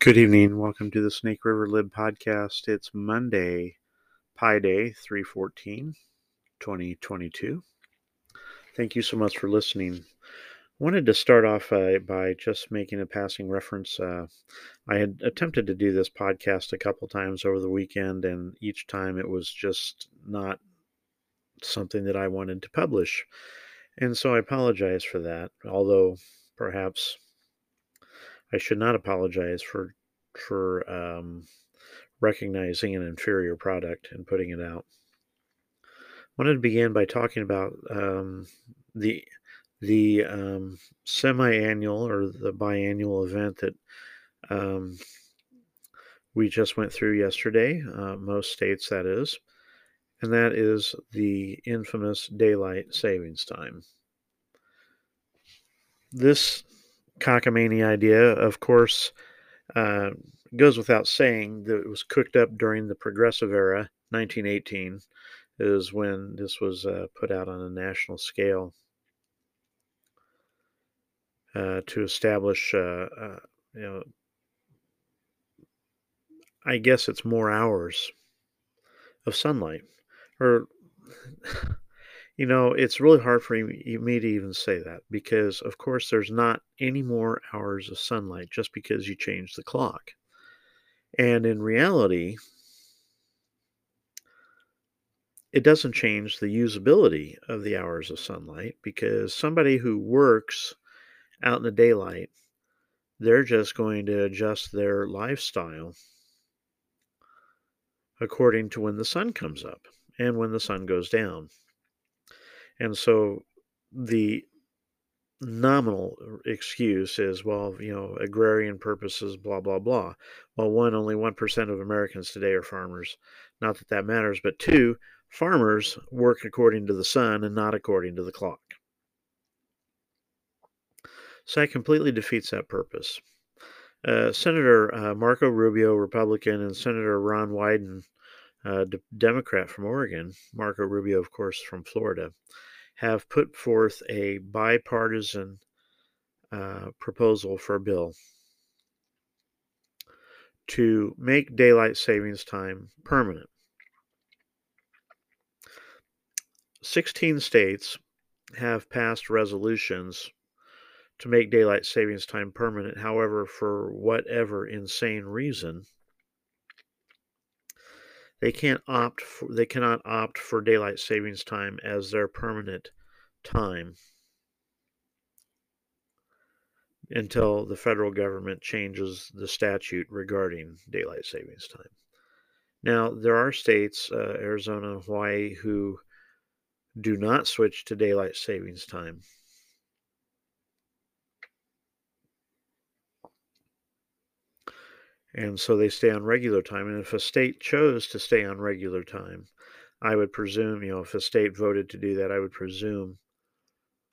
Good evening. Welcome to the Snake River Lib podcast. It's Monday, Pi Day 314, 2022. Thank you so much for listening. I Wanted to start off uh, by just making a passing reference. Uh, I had attempted to do this podcast a couple times over the weekend, and each time it was just not something that I wanted to publish. And so I apologize for that, although perhaps I should not apologize for for um, recognizing an inferior product and putting it out. I wanted to begin by talking about um, the the um, semi-annual or the biannual event that um, we just went through yesterday. Uh, most states, that is, and that is the infamous daylight savings time. This cockamamie idea, of course, uh, goes without saying that it was cooked up during the Progressive Era, 1918, is when this was uh, put out on a national scale uh, to establish, uh, uh, you know, I guess it's more hours of sunlight. Or, you know, it's really hard for me to even say that because, of course, there's not any more hours of sunlight just because you change the clock. And in reality, it doesn't change the usability of the hours of sunlight because somebody who works out in the daylight, they're just going to adjust their lifestyle according to when the sun comes up and when the sun goes down. And so the nominal excuse is, well, you know, agrarian purposes, blah, blah, blah. Well, one, only 1% of Americans today are farmers. Not that that matters, but two, farmers work according to the sun and not according to the clock. So that completely defeats that purpose. Uh, Senator uh, Marco Rubio, Republican, and Senator Ron Wyden, uh, D- Democrat from Oregon, Marco Rubio, of course, from Florida, have put forth a bipartisan uh, proposal for a bill to make daylight savings time permanent. 16 states have passed resolutions to make daylight savings time permanent. However, for whatever insane reason, they can't opt for, they cannot opt for daylight savings time as their permanent time until the federal government changes the statute regarding daylight savings time. Now, there are states, uh, Arizona and Hawaii, who do not switch to daylight savings time. And so they stay on regular time. And if a state chose to stay on regular time, I would presume, you know, if a state voted to do that, I would presume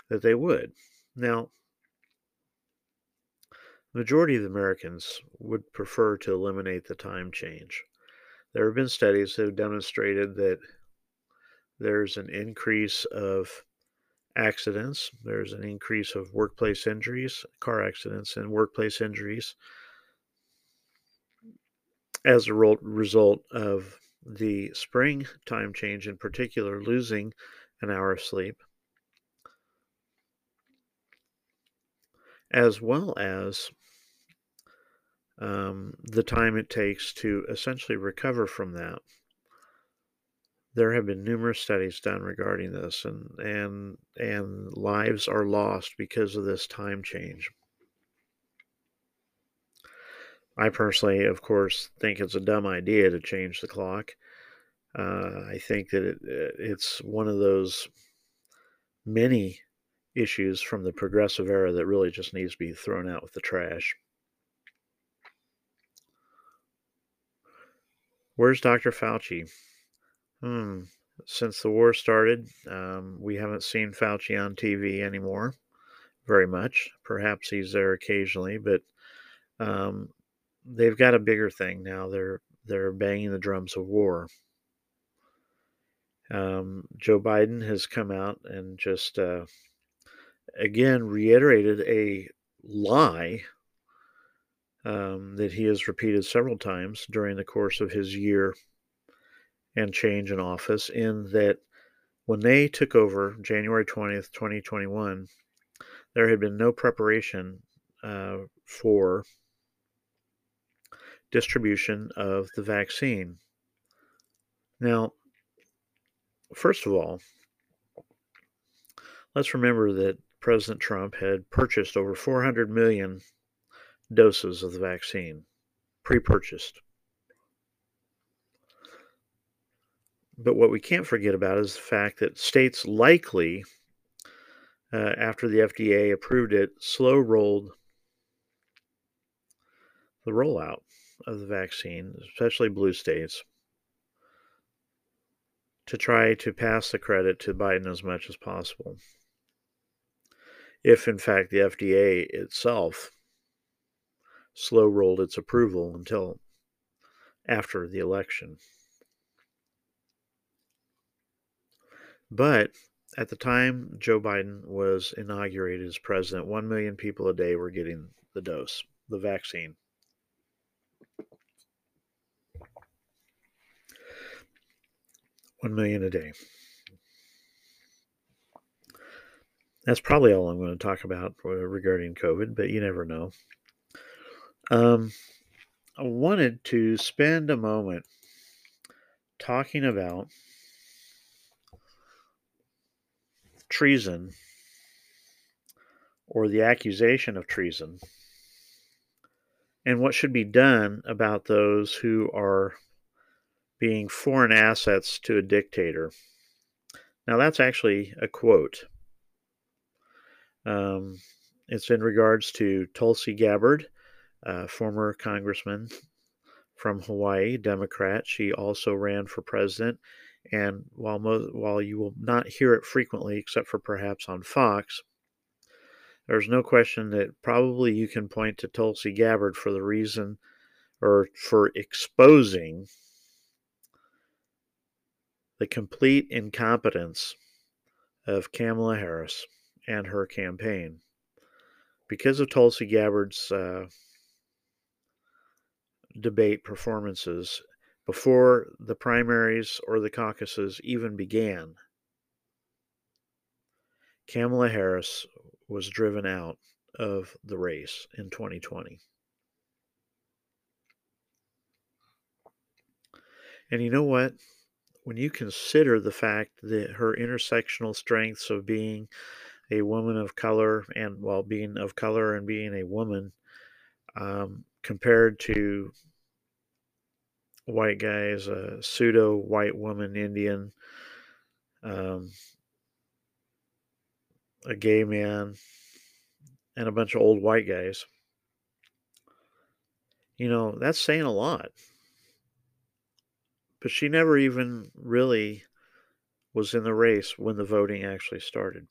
that they would. Now, majority of Americans would prefer to eliminate the time change. There have been studies that have demonstrated that there's an increase of accidents, there's an increase of workplace injuries, car accidents, and workplace injuries as a result of the spring time change, in particular, losing an hour of sleep, as well as um, the time it takes to essentially recover from that. There have been numerous studies done regarding this, and and and lives are lost because of this time change. I personally, of course, think it's a dumb idea to change the clock. Uh, I think that it, uh, it's one of those many issues from the progressive era that really just needs to be thrown out with the trash. Where's Dr. Fauci? Hmm. Since the war started, um, we haven't seen Fauci on TV anymore very much. Perhaps he's there occasionally, but um, they've got a bigger thing now. They're they're banging the drums of war. Um, Joe Biden has come out and just uh, again reiterated a lie um, that he has repeated several times during the course of his year and change in office, in that when they took over January 20th, 2021, there had been no preparation uh, for distribution of the vaccine. Now, first of all, let's remember that President Trump had purchased over 400 million doses of the vaccine, pre purchased. But what we can't forget about is the fact that states likely, uh, after the FDA approved it, slow rolled the rollout of the vaccine, especially blue states, to try to pass the credit to Biden as much as possible. If, in fact, the FDA itself slow rolled its approval until after the election. But at the time Joe Biden was inaugurated as president, 1 million people a day were getting the dose, the vaccine. One million a day. That's probably all I'm going to talk about regarding COVID, but you never know. Um, I wanted to spend a moment talking about treason or the accusation of treason and what should be done about those who are being foreign assets to a dictator. Now, that's actually a quote. Um, it's in regards to Tulsi Gabbard, uh, former congressman from Hawaii, Democrat. She also ran for president. And while, mo- while you will not hear it frequently, except for perhaps on Fox, there's no question that probably you can point to Tulsi Gabbard for the reason or for exposing the complete incompetence of Kamala Harris and her campaign. Because of Tulsi Gabbard's uh, debate performances before the primaries or the caucuses even began, Kamala Harris was driven out of the race in 2020. And you know what? When you consider the fact that her intersectional strengths of being a woman of color and while well, being of color and being a woman um, compared to white guys, a pseudo white woman Indian, um, a gay man, and a bunch of old white guys. You know, that's saying a lot but she never even really was in the race when the voting actually started.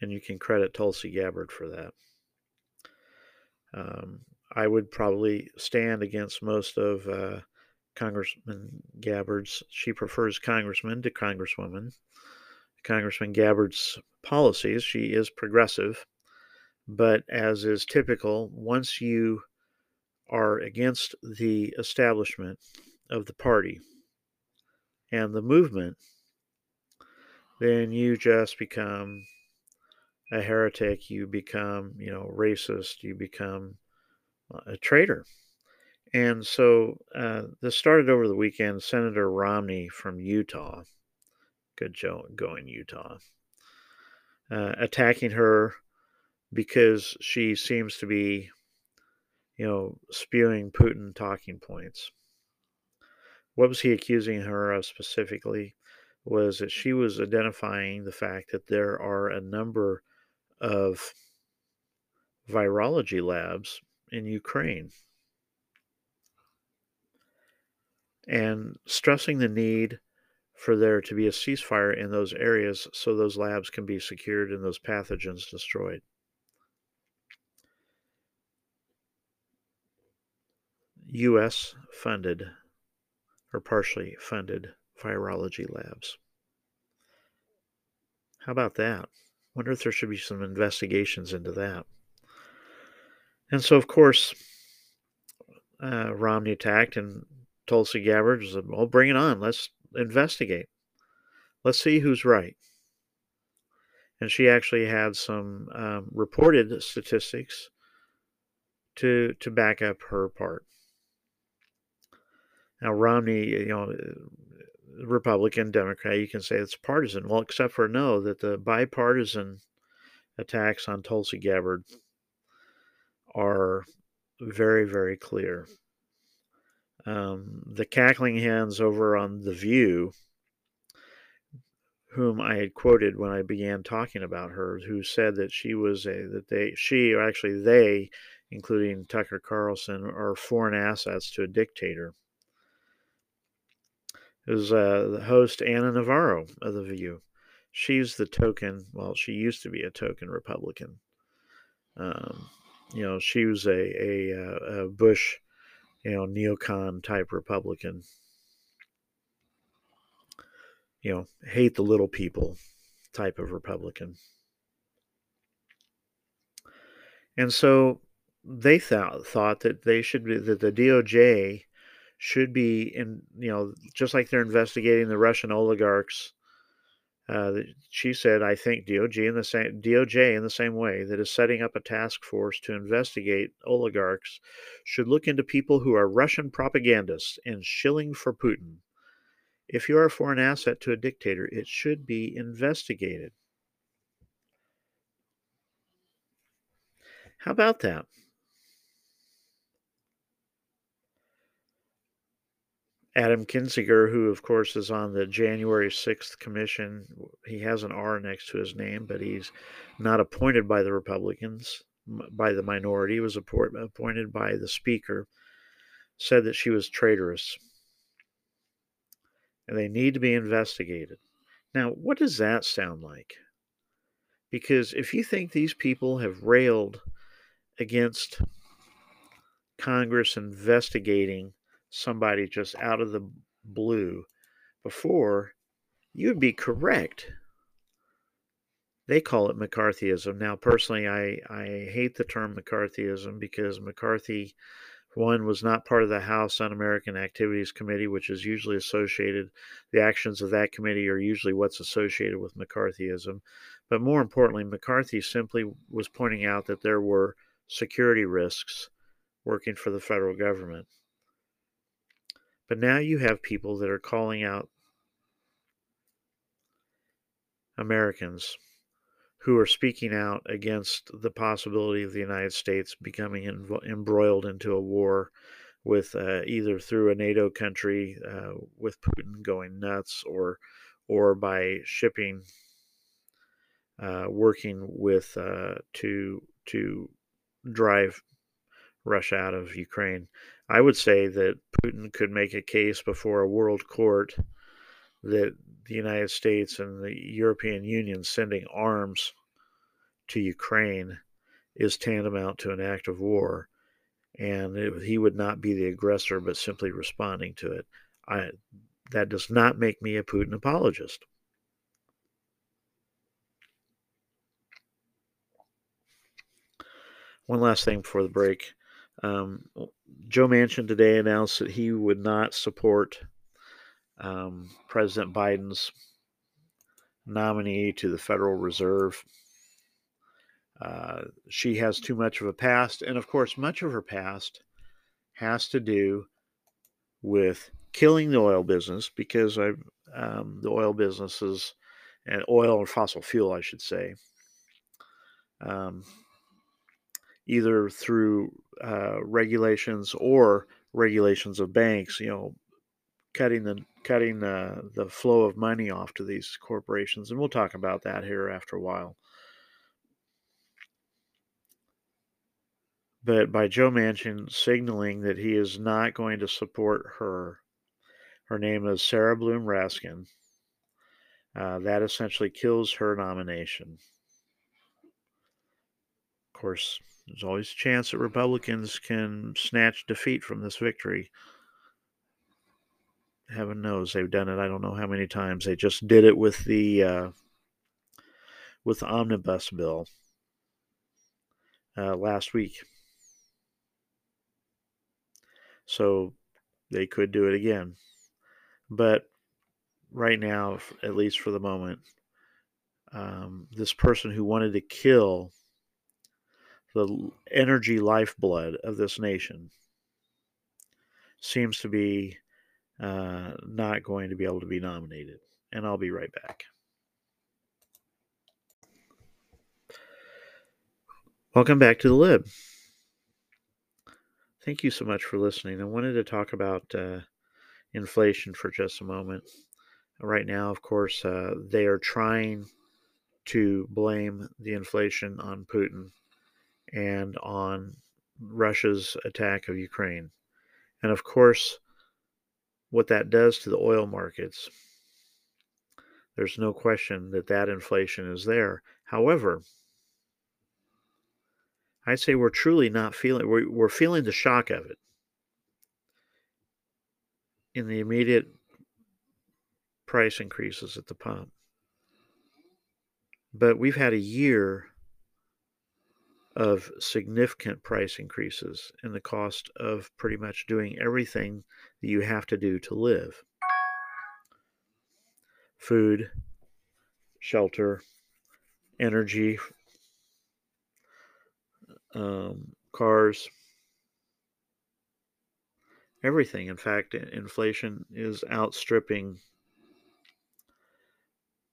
And you can credit Tulsi Gabbard for that. Um, I would probably stand against most of uh, Congressman Gabbard's. She prefers congressman to congresswoman. Congressman Gabbard's policies, she is progressive, but as is typical, once you are against the establishment of the party and the movement, then you just become a heretic, you become, you know, racist, you become a traitor. And so uh, this started over the weekend. Senator Romney from Utah, good Joe, going Utah, uh, attacking her because she seems to be you know, spewing Putin talking points. What was he accusing her of specifically? Was that she was identifying the fact that there are a number of virology labs in Ukraine and stressing the need for there to be a ceasefire in those areas so those labs can be secured and those pathogens destroyed. U.S. funded or partially funded virology labs. How about that? Wonder if there should be some investigations into that. And so, of course, uh, Romney attacked, and Tulsi Gabbard said, "Well, bring it on. Let's investigate. Let's see who's right." And she actually had some um, reported statistics to to back up her part. Now, Romney, you know, Republican, Democrat, you can say it's partisan. Well, except for no, that the bipartisan attacks on Tulsi Gabbard are very, very clear. Um, the cackling hens over on The View, whom I had quoted when I began talking about her, who said that she was a, that they, she, or actually they, including Tucker Carlson, are foreign assets to a dictator. Was uh, the host Ana Navarro of The View. She's the token, well, she used to be a token Republican. Um, you know, she was a, a, uh, a Bush, you know, neocon type Republican. You know, hate the little people type of Republican. And so they thought thought that they should be that the DOJ should be in you know just like they're investigating the Russian oligarchs uh, she said, "I think DOJ in the same DOJ in the same way that is setting up a task force to investigate oligarchs should look into people who are Russian propagandists and shilling for Putin. If you are a foreign asset to a dictator, it should be investigated." How about that? Adam Kinzinger, who of course is on the January 6th commission, he has an R next to his name, but he's not appointed by the Republicans, by the minority. He was appointed by the Speaker, said that she was traitorous. And they need to be investigated. Now, what does that sound like? Because if you think these people have railed against Congress investigating somebody just out of the blue before, you would be correct. They call it McCarthyism. Now, personally, I, I hate the term McCarthyism because McCarthy, one, was not part of the House Un American Activities Committee, which is usually associated, the actions of that committee are usually what's associated with McCarthyism. But more importantly, McCarthy simply was pointing out that there were security risks working for the federal government. But now you have people that are calling out Americans who are speaking out against the possibility of the United States becoming embroiled into a war with uh, either through a NATO country uh, with Putin going nuts or or by shipping uh, working with uh, to to drive Russia out of Ukraine. I would say that Putin could make a case before a world court that the United States and the European Union sending arms to Ukraine is tantamount to an act of war, and it, he would not be the aggressor but simply responding to it. I, that does not make me a Putin apologist. One last thing before the break. Um, Joe Manchin today announced that he would not support um, President Biden's nominee to the Federal Reserve. Uh, she has too much of a past, and of course, much of her past has to do with killing the oil business because I, um, the oil businesses and oil and fossil fuel, I should say, um, either through uh, regulations or regulations of banks, you know, cutting the cutting the, the flow of money off to these corporations, and we'll talk about that here after a while. But by Joe Manchin signaling that he is not going to support her, her name is Sarah Bloom Raskin. Uh, that essentially kills her nomination. Of course, there's always a chance that Republicans can snatch defeat from this victory. Heaven knows they've done it. I don't know how many times. They just did it with the uh, with the omnibus bill uh, last week. So they could do it again. But right now, at least for the moment, um, this person who wanted to kill the energy lifeblood of this nation seems to be uh, not going to be able to be nominated. And I'll be right back. Welcome back to the Lib. Thank you so much for listening. I wanted to talk about uh, inflation for just a moment. Right now, of course, uh, they are trying to blame the inflation on Putin and on Russia's attack of Ukraine. And of course, what that does to the oil markets, there's no question that that inflation is there. However, I'd say we're truly not feeling, we're, we're feeling the shock of it in the immediate price increases at the pump. But we've had a year of significant price increases in the cost of pretty much doing everything that you have to do to live food, shelter, energy, um, cars, everything. In fact, inflation is outstripping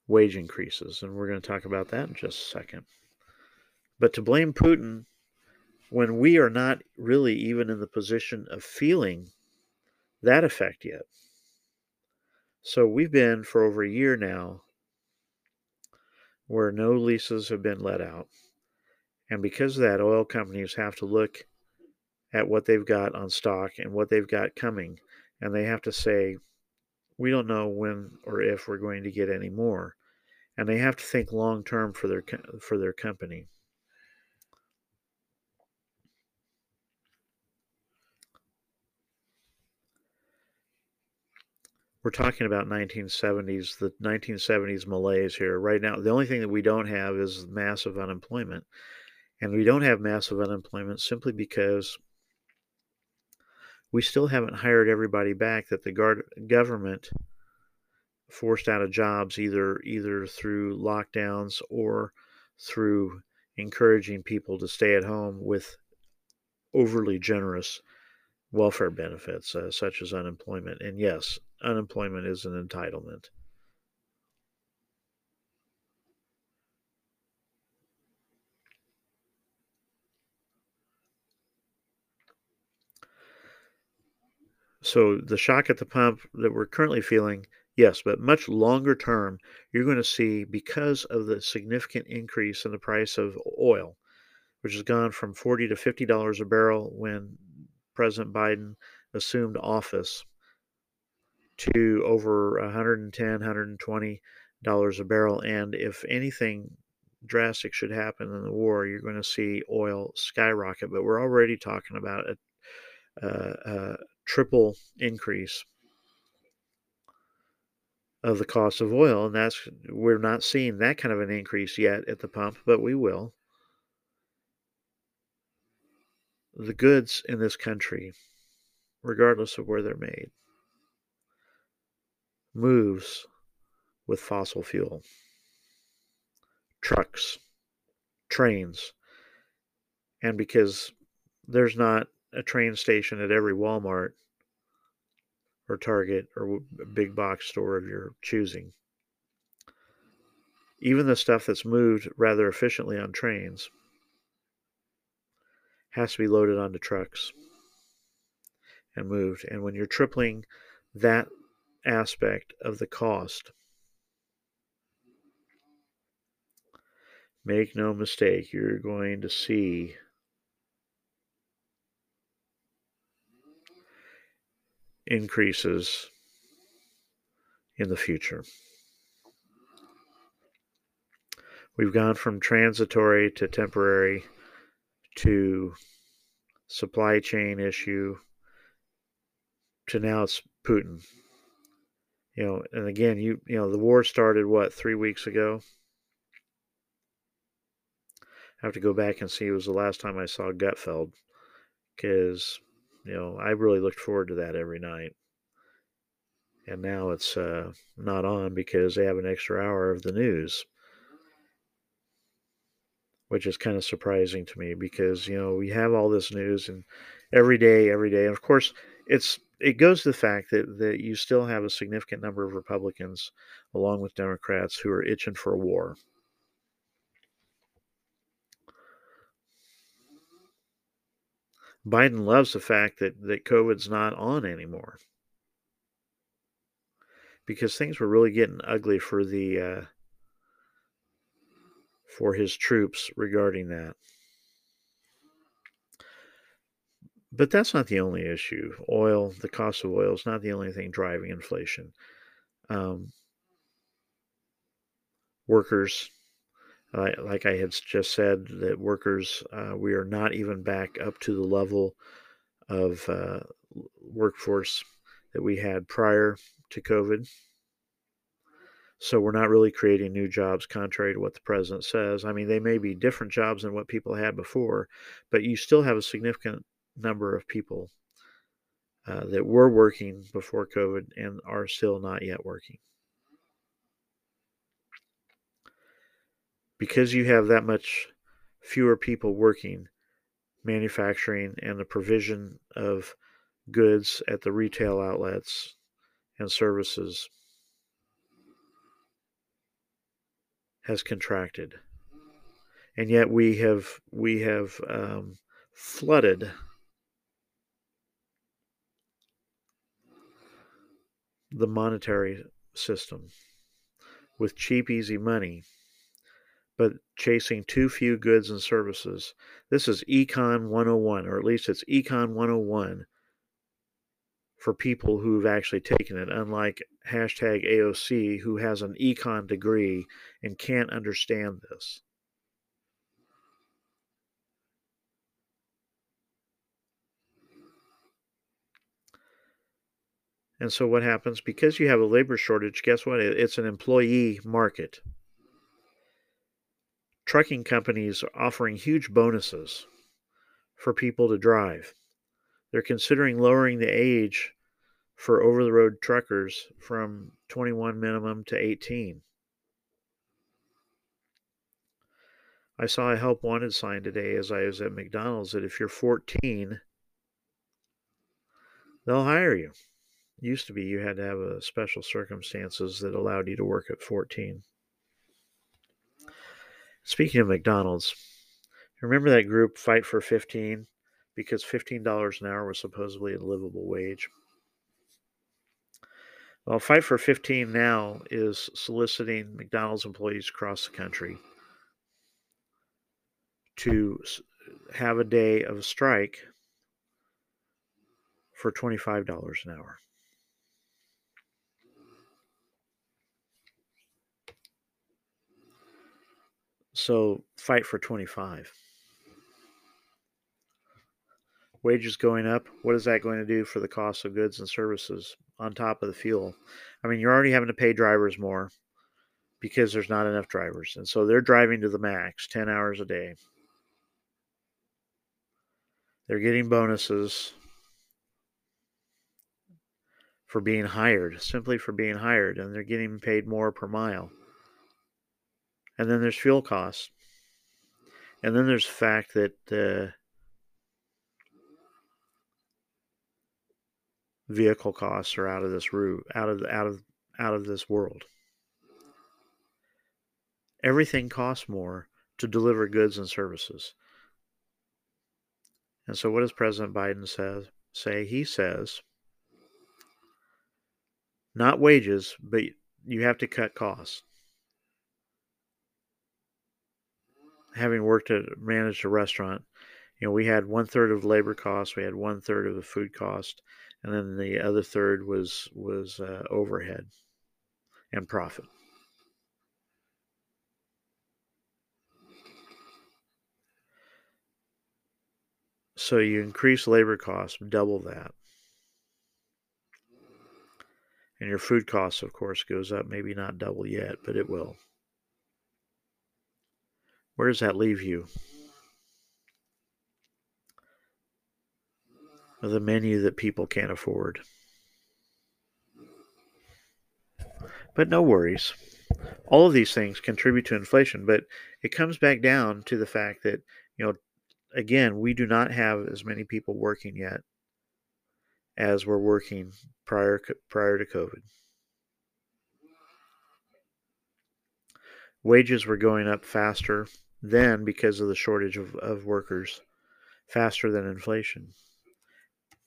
wage increases, and we're going to talk about that in just a second. But to blame Putin when we are not really even in the position of feeling that effect yet. So we've been for over a year now where no leases have been let out. And because of that, oil companies have to look at what they've got on stock and what they've got coming. And they have to say, we don't know when or if we're going to get any more. And they have to think long term for their for their company. We're talking about 1970s, the 1970s malaise here. Right now, the only thing that we don't have is massive unemployment. And we don't have massive unemployment simply because we still haven't hired everybody back that the guard, government forced out of jobs either either through lockdowns or through encouraging people to stay at home with overly generous welfare benefits uh, such as unemployment. And yes, unemployment is an entitlement. So the shock at the pump that we're currently feeling, yes, but much longer term, you're going to see because of the significant increase in the price of oil, which has gone from 40 to 50 dollars a barrel when President Biden assumed office to over 110 120 dollars a barrel and if anything drastic should happen in the war you're going to see oil skyrocket but we're already talking about a, a, a triple increase of the cost of oil and that's we're not seeing that kind of an increase yet at the pump but we will. The goods in this country regardless of where they're made moves with fossil fuel. Trucks, trains, and because there's not a train station at every Walmart or Target or big mm-hmm. box store of your choosing. Even the stuff that's moved rather efficiently on trains has to be loaded onto trucks and moved. And when you're tripling that aspect of the cost. Make no mistake, you're going to see increases in the future. We've gone from transitory to temporary to supply chain issue to now it's Putin you know, and again, you you know, the war started what three weeks ago. I have to go back and see. It was the last time I saw Gutfeld, because You know, I really looked forward to that every night. And now it's uh, not on because they have an extra hour of the news, which is kind of surprising to me because, you know, we have all this news and every day, every day. And of course, it's it goes to the fact that, that you still have a significant number of Republicans, along with Democrats, who are itching for a war. Biden loves the fact that, that COVID's not on anymore because things were really getting ugly for the uh, for his troops regarding that. But that's not the only issue. Oil, the cost of oil is not the only thing driving inflation. Um, workers, uh, like I had just said, that workers, uh, we are not even back up to the level of uh, workforce that we had prior to COVID. So we're not really creating new jobs, contrary to what the president says. I mean, they may be different jobs than what people had before, but you still have a significant number of people uh, that were working before COVID and are still not yet working. Because you have that much fewer people working, manufacturing, and the provision of goods at the retail outlets and services has contracted. And yet we have we have um, flooded the monetary system with cheap, easy money, but chasing too few goods and services. This is Econ 101, or at least it's Econ 101 for people who've actually taken it, unlike hashtag AOC, who has an econ degree and can't understand this. And so what happens? Because you have a labor shortage, guess what? It's an employee market. Trucking companies are offering huge bonuses for people to drive. They're considering lowering the age for over the road truckers from 21 minimum to 18. I saw a help wanted sign today as I was at McDonald's that if you're 14, they'll hire you used to be you had to have a special circumstances that allowed you to work at 14. Speaking of McDonald's, remember that group Fight for 15? Because $15 an hour was supposedly a livable wage. Well, Fight for 15 now is soliciting McDonald's employees across the country to have a day of a strike for $25 an hour. So fight for 25. Wages going up. What is that going to do for the cost of goods and services on top of the fuel? I mean, you're already having to pay drivers more because there's not enough drivers. And so they're driving to the max 10 hours a day. They're getting bonuses for being hired, simply for being hired, and they're getting paid more per mile. And then there's fuel costs. And then there's the fact that uh, vehicle costs are out of this route, out of out of out of this world. Everything costs more to deliver goods and services. And so what does President Biden says say? He says not wages, but you have to cut costs. Having worked at managed a restaurant, you know, we had one third of labor costs, we had one third of the food cost, and then the other third was was uh, overhead and profit. So you increase labor costs, double that. And your food costs, of course, goes up, maybe not double yet, but it will. Where does that leave you? the menu that people can't afford. But no worries. All of these things contribute to inflation, but it comes back down to the fact that, you know, again, we do not have as many people working yet as were working prior prior to COVID. Wages were going up faster then because of the shortage of, of workers, faster than inflation.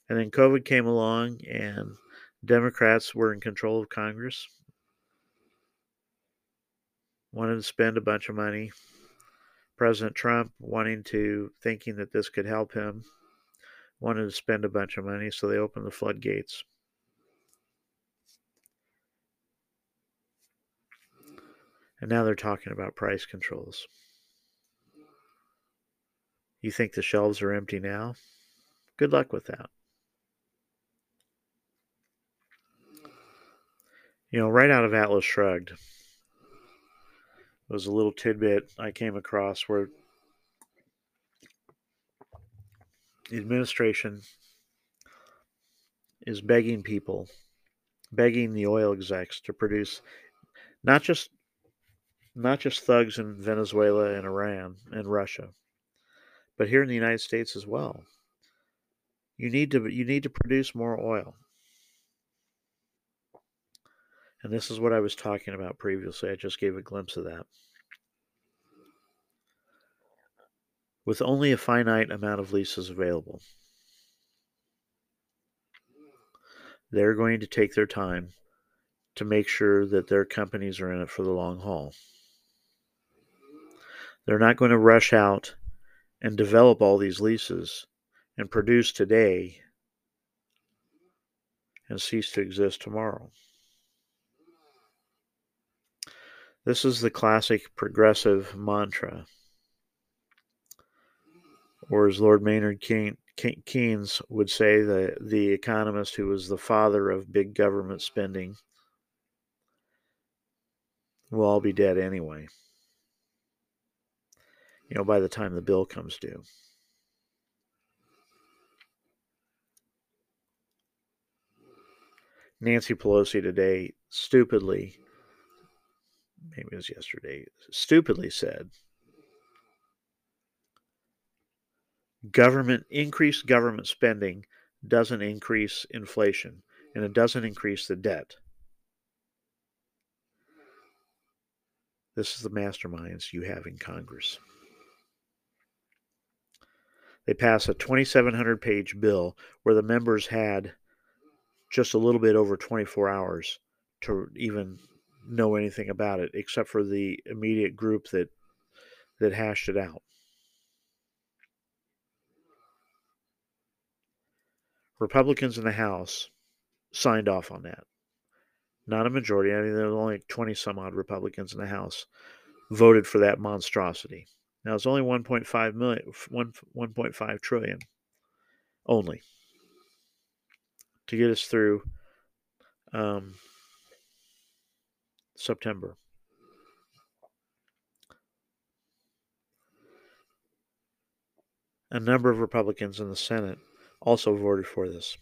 And then COVID came along, and Democrats were in control of Congress, wanted to spend a bunch of money. President Trump wanting to, thinking that this could help him, wanted to spend a bunch of money, so they opened the floodgates. And now they're talking about price controls. You think the shelves are empty now? Good luck with that. You know, right out of Atlas Shrugged was a little tidbit I came across where the administration is begging people, begging the oil execs to produce not just not just thugs in Venezuela and Iran and Russia, but here in the United States as well. You need to you need to produce more oil. And this is what I was talking about previously. I just gave a glimpse of that. With only a finite amount of leases available, they're going to take their time to make sure that their companies are in it for the long haul. They're not going to rush out and develop all these leases and produce today and cease to exist tomorrow. This is the classic progressive mantra. Or as Lord Maynard Keynes would say, the, the economist who was the father of big government spending, we'll all be dead anyway you know, by the time the bill comes due. Nancy Pelosi today stupidly, maybe it was yesterday, stupidly said government increased government spending doesn't increase inflation and it doesn't increase the debt. This is the masterminds you have in Congress. They passed a 2,700 page bill where the members had just a little bit over 24 hours to even know anything about it, except for the immediate group that that hashed it out. Republicans in the House signed off on that. Not a majority. I mean, there were only 20 some odd Republicans in the House voted for that monstrosity. Now it's only 1.5 million, 1, 1.5 trillion only to get us through um, September. A number of Republicans in the Senate also voted for this.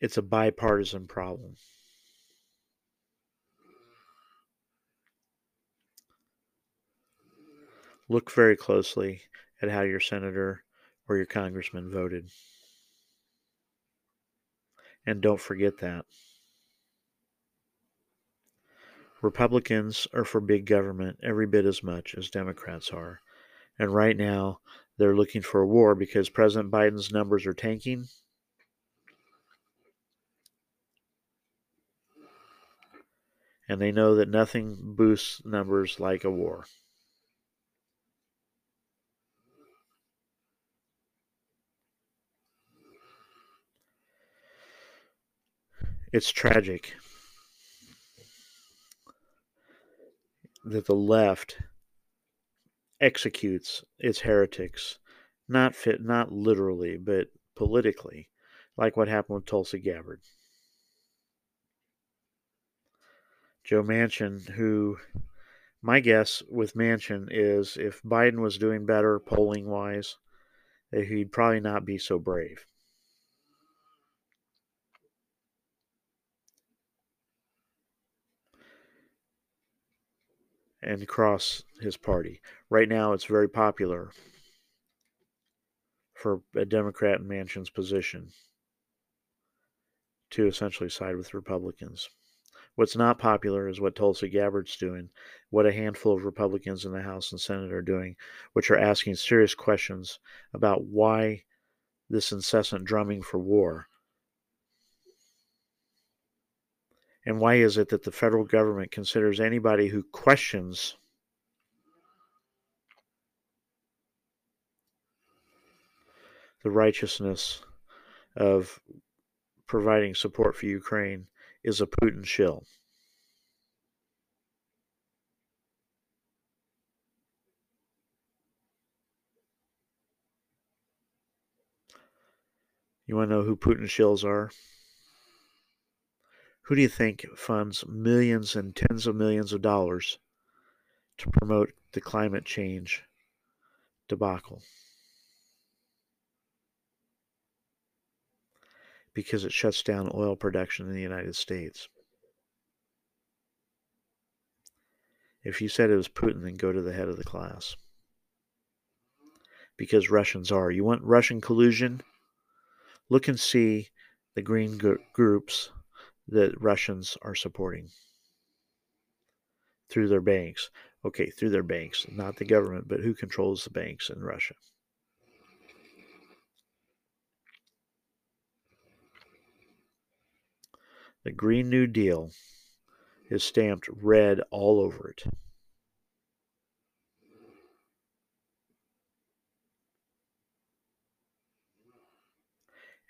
It's a bipartisan problem. Look very closely at how your senator or your congressman voted. And don't forget that. Republicans are for big government every bit as much as Democrats are. And right now, they're looking for a war because President Biden's numbers are tanking. And they know that nothing boosts numbers like a war. It's tragic that the left executes its heretics, not fit, not literally, but politically, like what happened with Tulsi Gabbard. Joe Manchin, who My guess with Manchin is if Biden was doing better polling wise, he'd probably not be so brave. And cross his party. Right now, it's very popular for a Democrat in Manchin's position to essentially side with Republicans. What's not popular is what Tulsi Gabbard's doing, what a handful of Republicans in the House and Senate are doing, which are asking serious questions about why this incessant drumming for war. And why is it that the federal government considers anybody who questions the righteousness of providing support for Ukraine is a Putin shill? You want to know who Putin shills are? Who do you think funds millions and tens of millions of dollars to promote the climate change debacle? Because it shuts down oil production in the United States. If you said it was Putin, then go to the head of the class. Because Russians are. You want Russian collusion? Look and see the green groups that Russians are supporting through their banks. Okay, through their banks, not the government, but who controls the banks in Russia? The Green New Deal is stamped red all over it.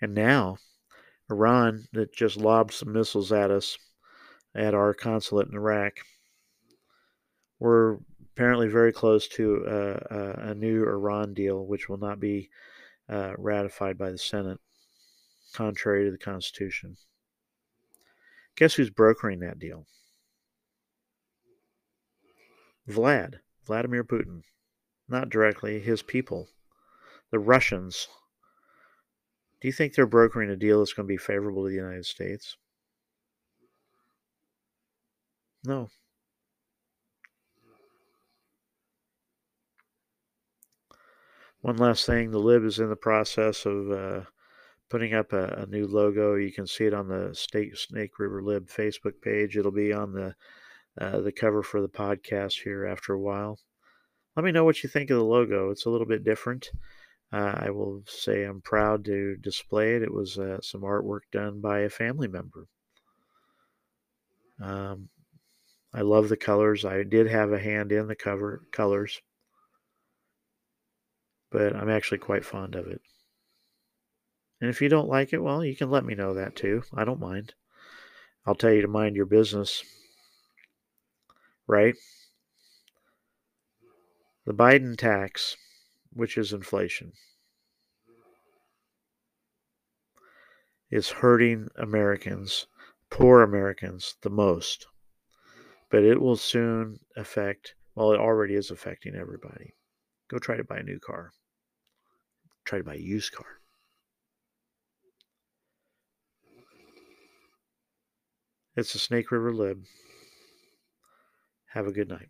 And now Iran that just lobbed some missiles at us at our consulate in Iraq. We're apparently very close to uh, a new Iran deal, which will not be uh, ratified by the Senate, contrary to the Constitution. Guess who's brokering that deal? Vlad, Vladimir Putin. Not directly, his people. The Russians do you think they're brokering a deal that's going to be favorable to the United States? No. One last thing the Lib is in the process of uh, putting up a, a, new logo. You can see it on the State Snake River Lib Facebook page. It'll be on the uh, the cover for the podcast here after a while. Let me know what you think of the logo. It's a little bit different. Uh, I will say I'm proud to display it. It was uh, some artwork done by a family member. Um, I love the colors. I did have a hand in the cover colors, but I'm actually quite fond of it. And if you don't like it, well, you can let me know that too. I don't mind. I'll tell you to mind your business. Right? The Biden tax which is inflation, is hurting Americans, poor Americans, the most. But it will soon affect, well, it already is affecting everybody. Go try to buy a new car, try to buy a used car. It's the Snake River Lib. Have a good night.